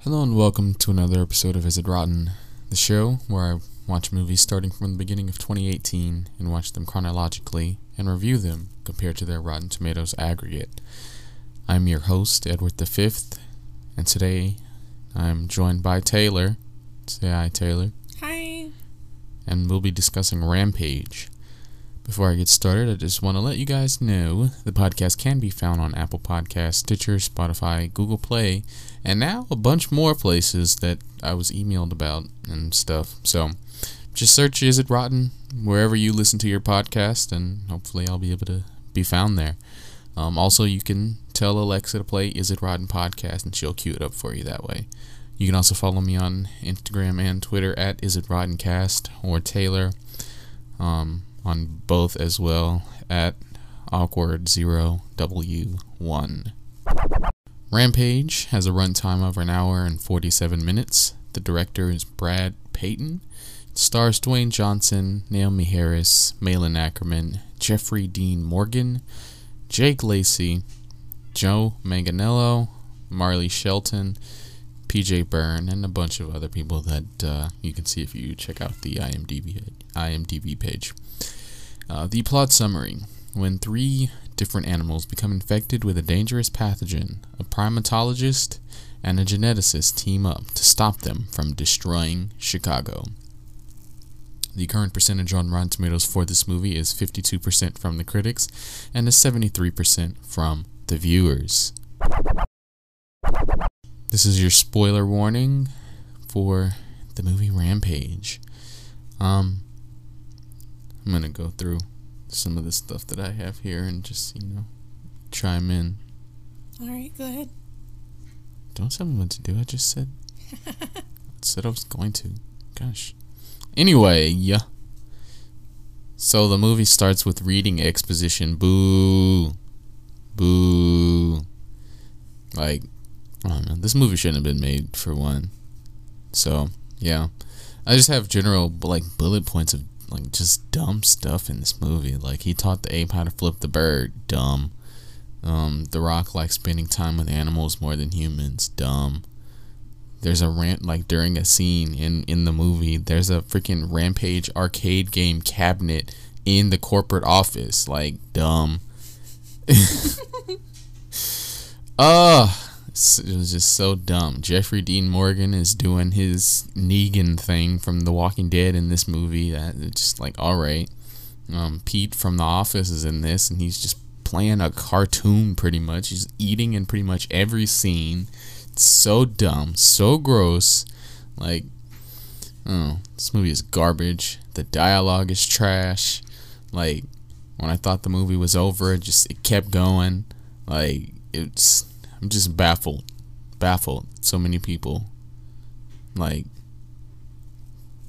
Hello and welcome to another episode of Is It Rotten, the show where I watch movies starting from the beginning of 2018 and watch them chronologically and review them compared to their Rotten Tomatoes aggregate. I'm your host, Edward V, and today I'm joined by Taylor. Say hi, Taylor. Hi. And we'll be discussing Rampage. Before I get started, I just want to let you guys know the podcast can be found on Apple Podcasts, Stitcher, Spotify, Google Play, and now a bunch more places that I was emailed about and stuff. So just search Is It Rotten wherever you listen to your podcast, and hopefully I'll be able to be found there. Um, also, you can tell Alexa to play Is It Rotten podcast, and she'll cue it up for you that way. You can also follow me on Instagram and Twitter at Is It Rotten Cast or Taylor. Um, on both as well at awkward0w1. Rampage has a runtime of an hour and 47 minutes. The director is Brad Peyton. Stars Dwayne Johnson, Naomie Harris, Malin Akerman, Jeffrey Dean Morgan, Jake Lacy, Joe Manganiello, Marley Shelton, PJ Byrne, and a bunch of other people that uh, you can see if you check out the IMDb IMDb page. Uh, the plot summary: When three different animals become infected with a dangerous pathogen, a primatologist and a geneticist team up to stop them from destroying Chicago. The current percentage on Rotten Tomatoes for this movie is 52% from the critics and is 73% from the viewers. This is your spoiler warning for the movie Rampage. Um, I'm gonna go through some of the stuff that I have here and just you know chime in. All right, go ahead. Don't tell me what to do. I just said said I was going to. Gosh. Anyway, yeah. So the movie starts with reading exposition. Boo. Boo. Like, I don't know. This movie shouldn't have been made for one. So, yeah. I just have general like bullet points of like just dumb stuff in this movie. Like he taught the ape how to flip the bird, dumb. Um, the Rock likes spending time with animals more than humans, dumb. There's a rant like during a scene in in the movie. There's a freaking Rampage arcade game cabinet in the corporate office, like dumb. uh it was just so dumb. Jeffrey Dean Morgan is doing his Negan thing from The Walking Dead in this movie. That it's just like all right. Um, Pete from The Office is in this, and he's just playing a cartoon pretty much. He's eating in pretty much every scene. It's so dumb, so gross. Like, oh, this movie is garbage. The dialogue is trash. Like, when I thought the movie was over, it just it kept going. Like, it's I'm just baffled. Baffled. So many people like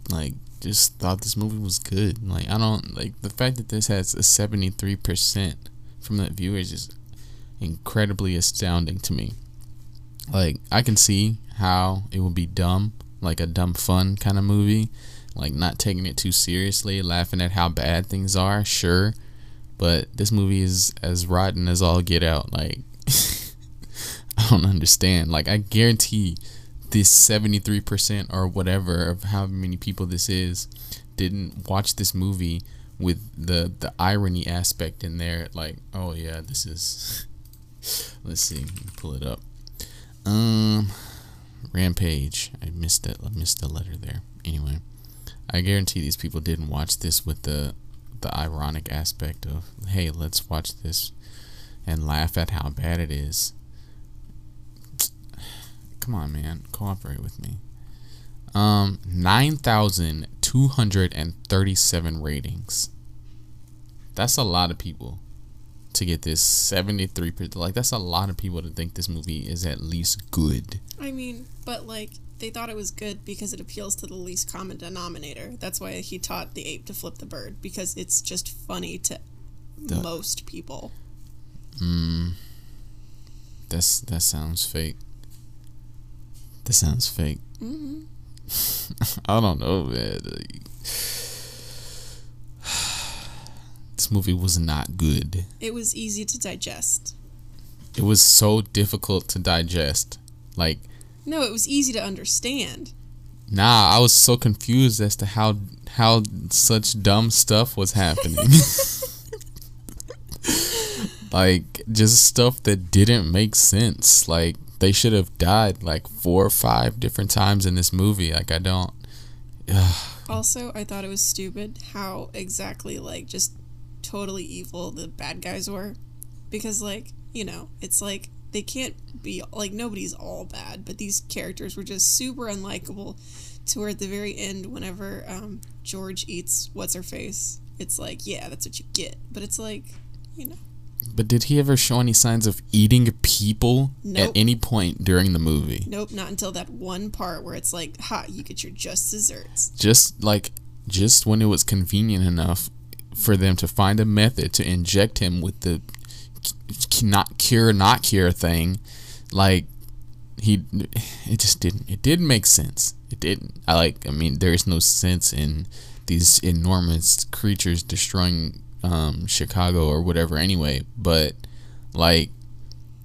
like just thought this movie was good. Like I don't like the fact that this has a 73% from the viewers is incredibly astounding to me. Like I can see how it would be dumb, like a dumb fun kind of movie, like not taking it too seriously, laughing at how bad things are, sure. But this movie is as rotten as all get out. Like I don't understand. Like I guarantee this 73% or whatever of how many people this is didn't watch this movie with the the irony aspect in there. Like oh yeah this is let's see pull it up. Um rampage. I missed it i missed the letter there. Anyway i guarantee these people didn't watch this with the the ironic aspect of hey let's watch this and laugh at how bad it is Come on, man. Cooperate with me. Um, 9,237 ratings. That's a lot of people to get this 73%. Like, that's a lot of people to think this movie is at least good. I mean, but like, they thought it was good because it appeals to the least common denominator. That's why he taught the ape to flip the bird because it's just funny to the, most people. Hmm. That's that sounds fake. That sounds fake. hmm I don't know, man. This movie was not good. It was easy to digest. It was so difficult to digest. Like, No, it was easy to understand. nah, I was so confused as to how how such dumb stuff was happening. like just stuff that didn't make sense. Like they should have died like four or five different times in this movie. Like I don't Also, I thought it was stupid how exactly like just totally evil the bad guys were. Because like, you know, it's like they can't be like nobody's all bad, but these characters were just super unlikable to where at the very end whenever um, George eats what's her face, it's like, yeah, that's what you get. But it's like, you know, But did he ever show any signs of eating people Nope. at any point during the movie? nope, not until that one part where it's like, ha, you get your just desserts. Just like just when it was convenient enough for them to find a method to inject him with the c- not cure not cure thing, like he it just didn't it didn't make sense. It didn't. I like I mean there is no sense in these enormous creatures destroying um, Chicago or whatever anyway, but like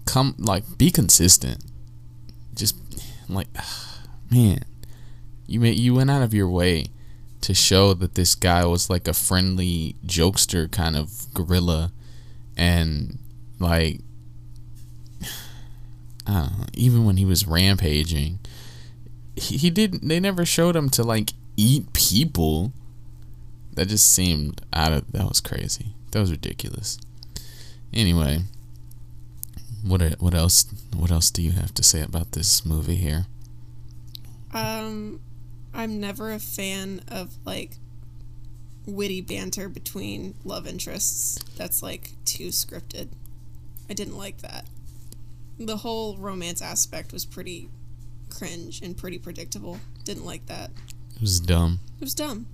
come like be consistent. Just like man, you made, you went out of your way to show that this guy was like a friendly jokester kind of gorilla and like I don't know, even when he was rampaging he, he didn't they never showed him to like eat people that just seemed out of that was crazy that was ridiculous anyway what what else what else do you have to say about this movie here Um, I'm never a fan of like witty banter between love interests. That's like too scripted. I didn't like that. The whole romance aspect was pretty cringe and pretty predictable. Didn't like that. it was dumb It was dumb.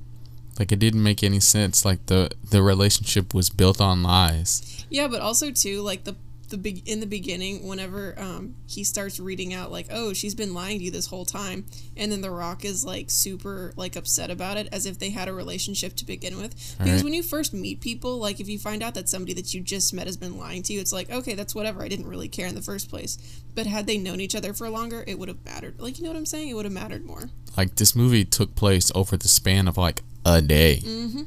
Like it didn't make any sense. Like the the relationship was built on lies. Yeah, but also too like the the big in the beginning whenever um he starts reading out like oh she's been lying to you this whole time and then the rock is like super like upset about it as if they had a relationship to begin with because Alright. when you first meet people like if you find out that somebody that you just met has been lying to you it's like okay that's whatever I didn't really care in the first place but had they known each other for longer it would have mattered like you know what I'm saying it would have mattered more Like this movie took place over the span of like a day. mm-hmm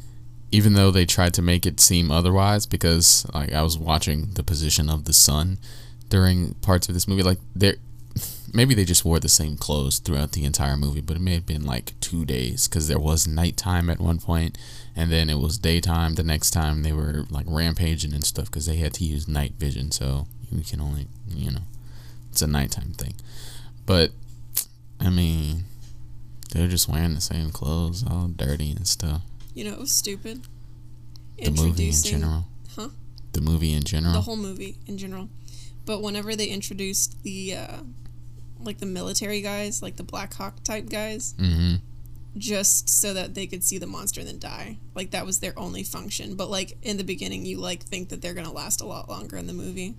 Even though they tried to make it seem otherwise because like I was watching the position of the sun during parts of this movie like there maybe they just wore the same clothes throughout the entire movie but it may have been like 2 days cuz there was nighttime at one point and then it was daytime the next time they were like rampaging and stuff cuz they had to use night vision so you can only you know it's a nighttime thing but I mean they're just wearing the same clothes all dirty and stuff you know it was stupid the movie in general huh the movie in general the whole movie in general. But whenever they introduced the uh, like the military guys, like the Black Hawk type guys, mm-hmm just so that they could see the monster and then die. Like that was their only function. But like in the beginning, you like think that they're gonna last a lot longer in the movie.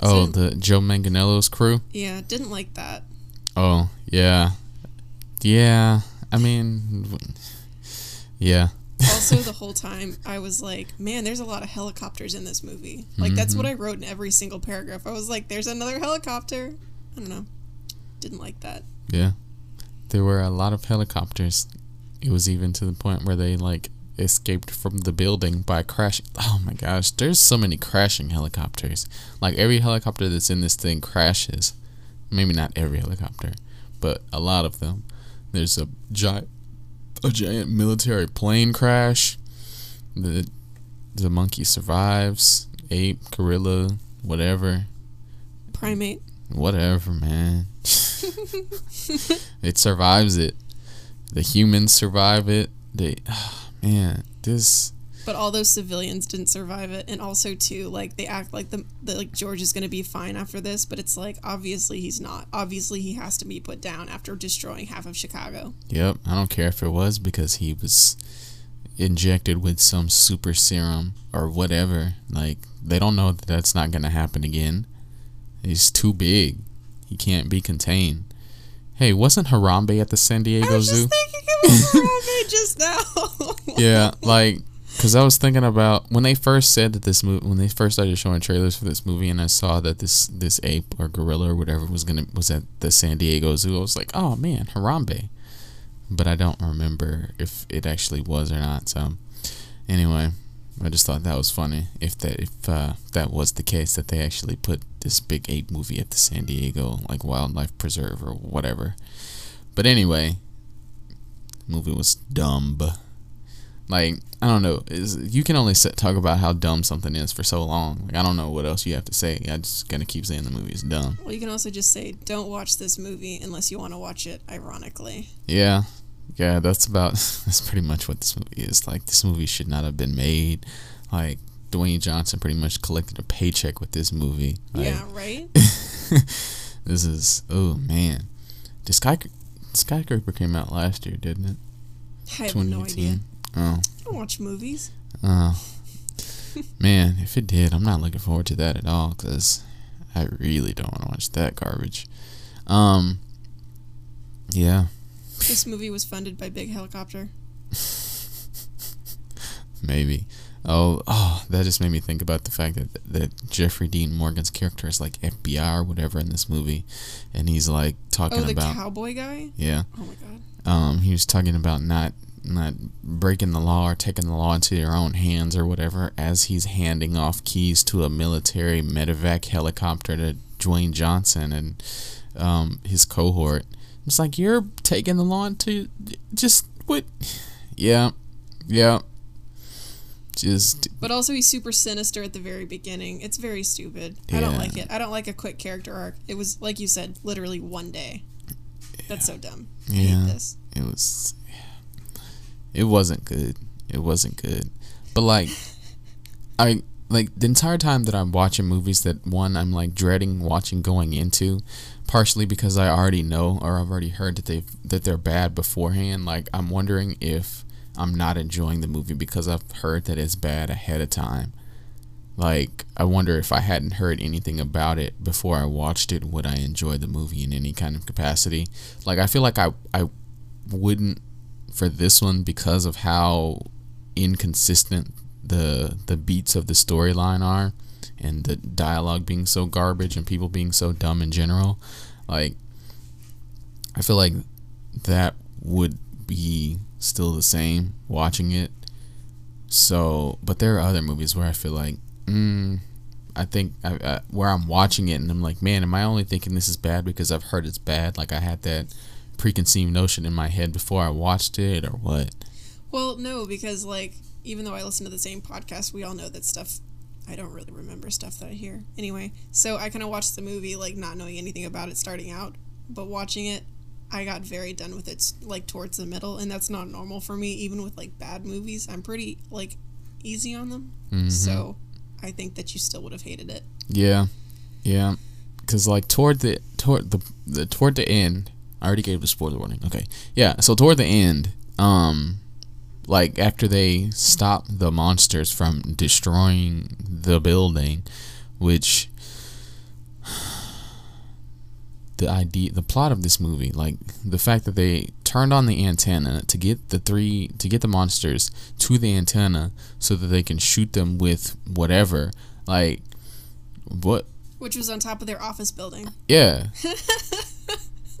oh So- the joe manganiello's crew Yeah, didn't like that. oh yeah yeah i mean yeah Also, the whole time I was like, man, there's a lot of helicopters in this movie. Like that's what mm-hmm. I wrote in every single paragraph. I was like, there's another helicopter. I don't know. Didn't like that. yeah there were a lot of helicopters it was even to the point where they like escaped from the building by crashing oh my gosh there's so many crashing helicopters like every helicopter that's in this thing crashes maybe not every helicopter but a lot of them there's a giant a giant military plane crash. The the monkey survives. Ape gorilla whatever. Primate. whatever man. It survives it. The humans survive it. They ah, man this But all those civilians didn't survive it, and also too, like they act like the, the like George is gonna be fine after this, but it's like obviously he's not. Obviously he has to be put down after destroying half of Chicago. Yep, I don't care if it was because he was injected with some super serum or whatever. Like they don't know that that's not gonna happen again. He's too big. He can't be contained. Hey, wasn't Harambe at the San Diego I was Zoo? just thinking about Harambe just now. yeah, like because I was thinking about when they first said that this movie, when they first started showing trailers for this movie, and I saw that this this ape or gorilla or whatever was gonna was at the San Diego Zoo. I was like, oh man, Harambe, but I don't remember if it actually was or not. So anyway, I just thought that was funny if that if uh, that was the case that they actually put this big ape movie at the San Diego like wildlife preserve or whatever. But anyway, movie was dumb. Like I don't know, is you can only sit, talk about how dumb something is for so long. Like I don't know what else you have to say. I just gonna keep saying the movie is dumb. well, you can also just say, don't watch this movie unless you want to watch it ironically. Yeah, yeah, that's about that's pretty much what this movie is. Like this movie should not have been made. Like Dwayne Johnson pretty much collected a paycheck with this movie. Like, yeah, right? this is oh man, the Sky Skyscraper came out last year, didn't it? I have no idea. Oh, I don't watch movies. oh, man! If it did, I'm not looking forward to that at all because I really don't want to watch that garbage. Um, yeah, This movie was funded by Big Helicopter. maybe. Oh, oh, that just made me think about the fact that that Jeffrey Dean Morgan's character is like FBI or whatever in this movie, and he's like talking Oh, the about cowboy guy? yeah. Oh my god. um, he was talking about not not breaking the law or taking the law into your own hands or whatever as he's handing off keys to a military medevac helicopter to Dwayne Johnson and um, his cohort. It's like you're taking the law into just what? Yeah, yeah. Just But also, he's super sinister at the very beginning. It's very stupid. I don't like it. I don't like a quick character arc. It was, like you said, literally one day. That's so dumb. I Yeah. hate this. it was it wasn't good. It wasn't good. But like i like the entire time that i'm watching movies that one i'm like dreading watching going into partially because i already know or i've already heard that they that they're bad beforehand like i'm wondering if i'm not enjoying the movie because i've heard that it's bad ahead of time. Like i wonder if i hadn't heard anything about it before i watched it would i enjoy the movie in any kind of capacity? Like i feel like i i wouldn't for this one because of how inconsistent the the beats of the storyline are and the dialogue being so garbage and people being so dumb in general. Like i feel like that would be still the same watching it. So but there are other movies where i feel like mm, i think I, I, where i'm watching it and i'm like man am i only thinking this is bad because i've heard it's bad? Like i had that preconceived notion in my head before I watched it or what? Well, no, because, like, even though I listen to the same podcast, we all know that stuff. I don't really remember stuff that I hear. Anyway, so I kind of watched the movie, like, not knowing anything about it starting out. But watching it, I got very done with it, like, towards the middle. And that's not normal for me, even with, like, bad movies. I'm pretty, like, easy on them. Mhm. So I think that you still would have hated it. Yeah, yeah, because like toward the toward the, the toward the end, I already gave the spoiler warning. Okay, yeah. So toward the end, um, like after they stop the monsters from destroying the building, which the idea, the plot of this movie, like the fact that they turned on the antenna to get the three to get the monsters to the antenna so that they can shoot them with whatever, like what Which was on top of their office building. yeah.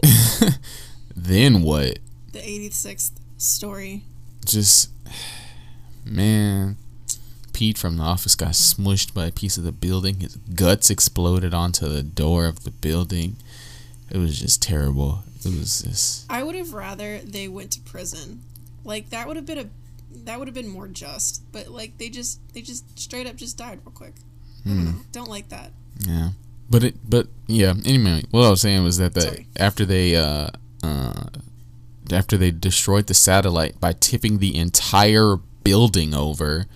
then what? The 86th story. Just man, Pete from the office got smushed by a piece of the building. His guts exploded onto the door of the building. It was just terrible. It was just I would have rather they went to prison. Like that would have been a that would have been more just. But like they just they just straight up just died real quick. Don't hmm. know. Don't like that. yeah. But it but yeah, anyway, what I was saying was that the after they uh uh after they destroyed the satellite by tipping the entire building over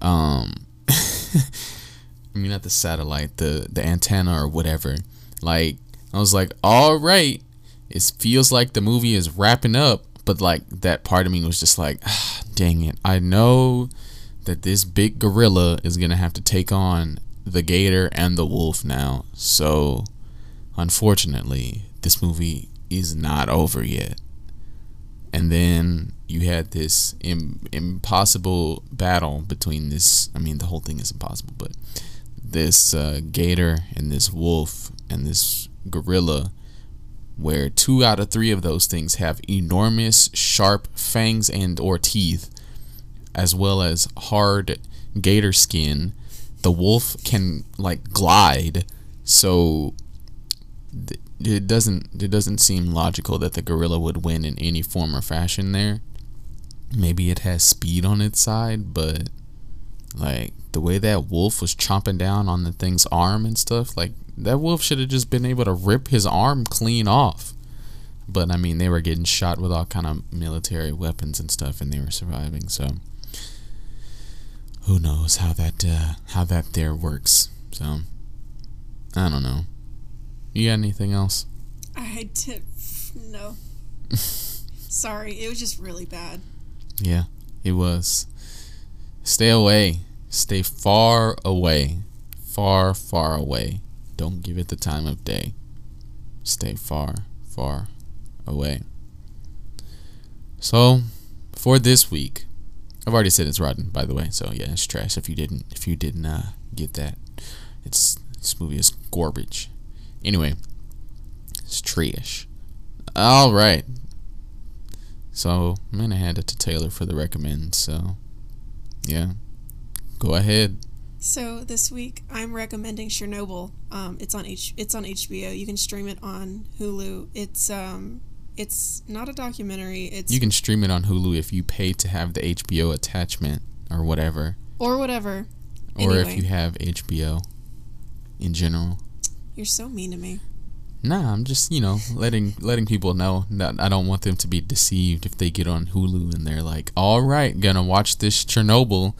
um I mean not the satellite, the the antenna or whatever. Like I was like, "All right, it feels like the movie is wrapping up." But like that part of me was just like, ah, "Dang it. I know that this big gorilla is gonna have to take on the gator and the wolf now. So, unfortunately, this movie is not over yet. And then you had this Im- impossible battle between this. I mean, the whole thing is impossible, but this uh, gator and this wolf and this gorilla, where two out of three of those things have enormous, sharp fangs and or teeth, as well as hard gator skin. The wolf can like glide, so th- it doesn't it doesn't seem logical that the gorilla would win in any form or fashion there. Maybe it has speed on its side, but like the way that wolf was chomping down on the thing's arm and stuff, like that wolf should have just been able to rip his arm clean off. But I mean, they were getting shot with all kind of military weapons and stuff, and they were surviving. So who knows how that uh, how that there works? So I don't know. You got anything else? I did no. Sorry, it was just really bad. Yeah, it was. Stay away. Stay far away. Far, far away. Don't give it the time of day. Stay far, far away. So, for this week, I've already said it's rotten, by the way. So yeah, it's trash. If you didn't, if you didn't uh, get that, it's this movie is garbage. Anyway, it's trash. All right. So I'm gonna hand it to Taylor for the recommend. So, yeah, go ahead. So this week I'm recommending Chernobyl. Um, it's on H. It's on HBO. You can stream it on Hulu. It's um, it's not a documentary. It's You can stream it on Hulu if you pay to have the HBO attachment or whatever, or whatever. or if you have HBO in general. You're so mean to me. Nah, I'm just you know letting letting people know that I don't want them to be deceived if they get on Hulu and they're like, all right, gonna watch this Chernobyl,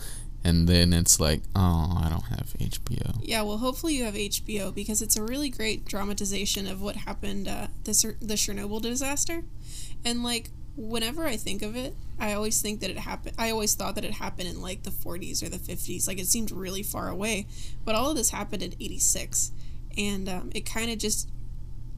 and then it's like, oh, I don't have HBO. Yeah, well, hopefully you have HBO because it's a really great dramatization of what happened uh, the the Chernobyl disaster, and like whenever I think of it, I always think that it happened. I always thought that it happened in like the 40s or the 50s. Like it seemed really far away, but all of this happened in '86, and um, it kind of just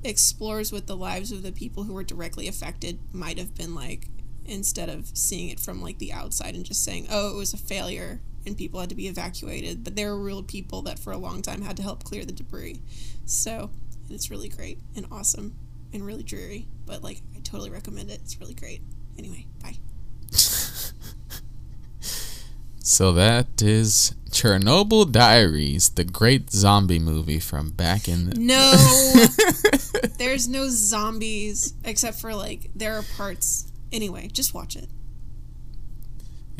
explores what the lives of the people who were directly affected might have been like instead of seeing it from like the outside and just saying oh it was a failure and people had to be evacuated but there were real people that for a long time had to help clear the debris. So it's really great and awesome and really dreary but like i totally recommend it. It's really great. Anyway bye. So that is Chernobyl Diaries, the great zombie movie from back in the. no. There's no zombies except for like there are parts. Anyway just watch it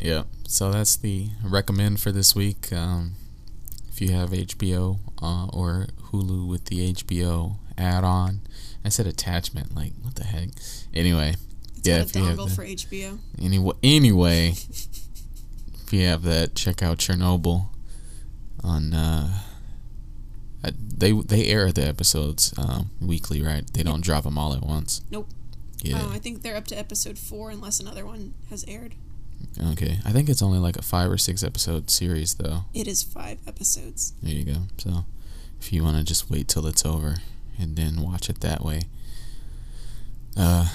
Yeah, so that's the recommend for this week. Um, if you have HBO uh, or Hulu with the HBO add-on, I said attachment. Like what the heck? Anyway, it's yeah. If you have the, for hbo anyway, anyway, if you have that, check out Chernobyl. On uh, uh, they they air the episodes um, weekly, right? They don't drop them all at once. Nope. Yeah. Oh, I think they're up to episode four unless another one has aired. Okay. I think it's only like a five or six episode series, though. It is five episodes. There you go. So, if you want to just wait till it's over and then watch it that way, uh,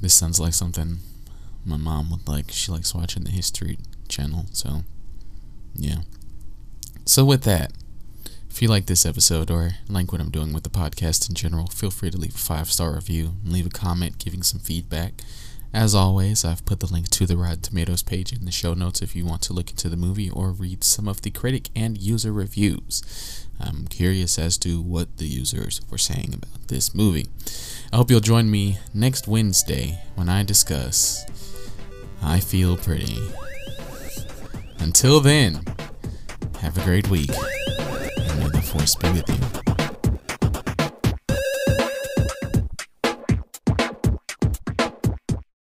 this sounds like something my mom would like. She likes watching the History Channel, so yeah. So with that, if you like this episode or like what I'm doing with the podcast in general, feel free to leave a five star review and leave a comment giving some feedback. As always, I've put the link to the Rotten Tomatoes page in the show notes if you want to look into the movie or read some of the critic and user reviews. I'm curious as to what the users were saying about this movie. I hope you'll join me next Wednesday when I discuss I Feel Pretty. Until then, have a great week, and may the force be with you.